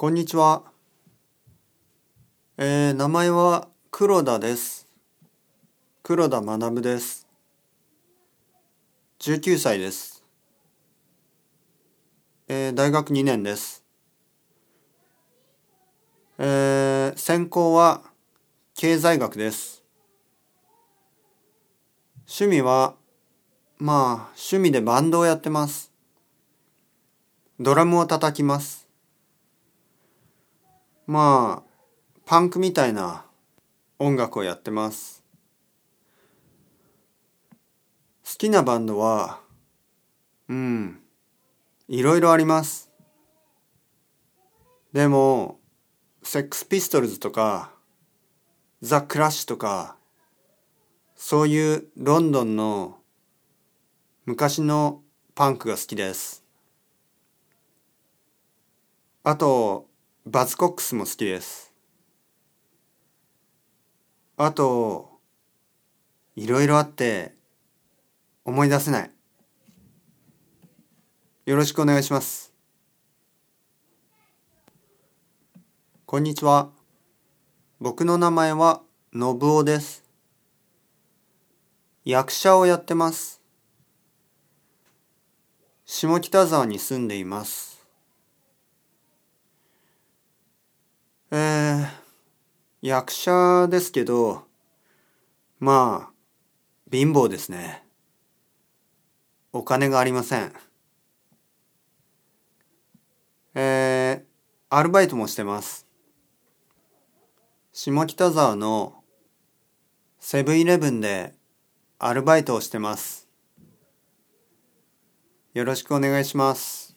こんにちは。えー、名前は黒田です。黒田学です。19歳です。えー、大学2年です。えー、専攻は経済学です。趣味は、まあ、趣味でバンドをやってます。ドラムを叩きます。まあ、パンクみたいな音楽をやってます。好きなバンドは、うん、いろいろあります。でも、セックスピストルズとか、ザ・クラッシュとか、そういうロンドンの昔のパンクが好きです。あと、バズコックスも好きです。あと、いろいろあって思い出せない。よろしくお願いします。こんにちは。僕の名前は信夫です。役者をやってます。下北沢に住んでいます。えー、役者ですけど、まあ、貧乏ですね。お金がありません。えー、アルバイトもしてます。下北沢のセブンイレブンでアルバイトをしてます。よろしくお願いします。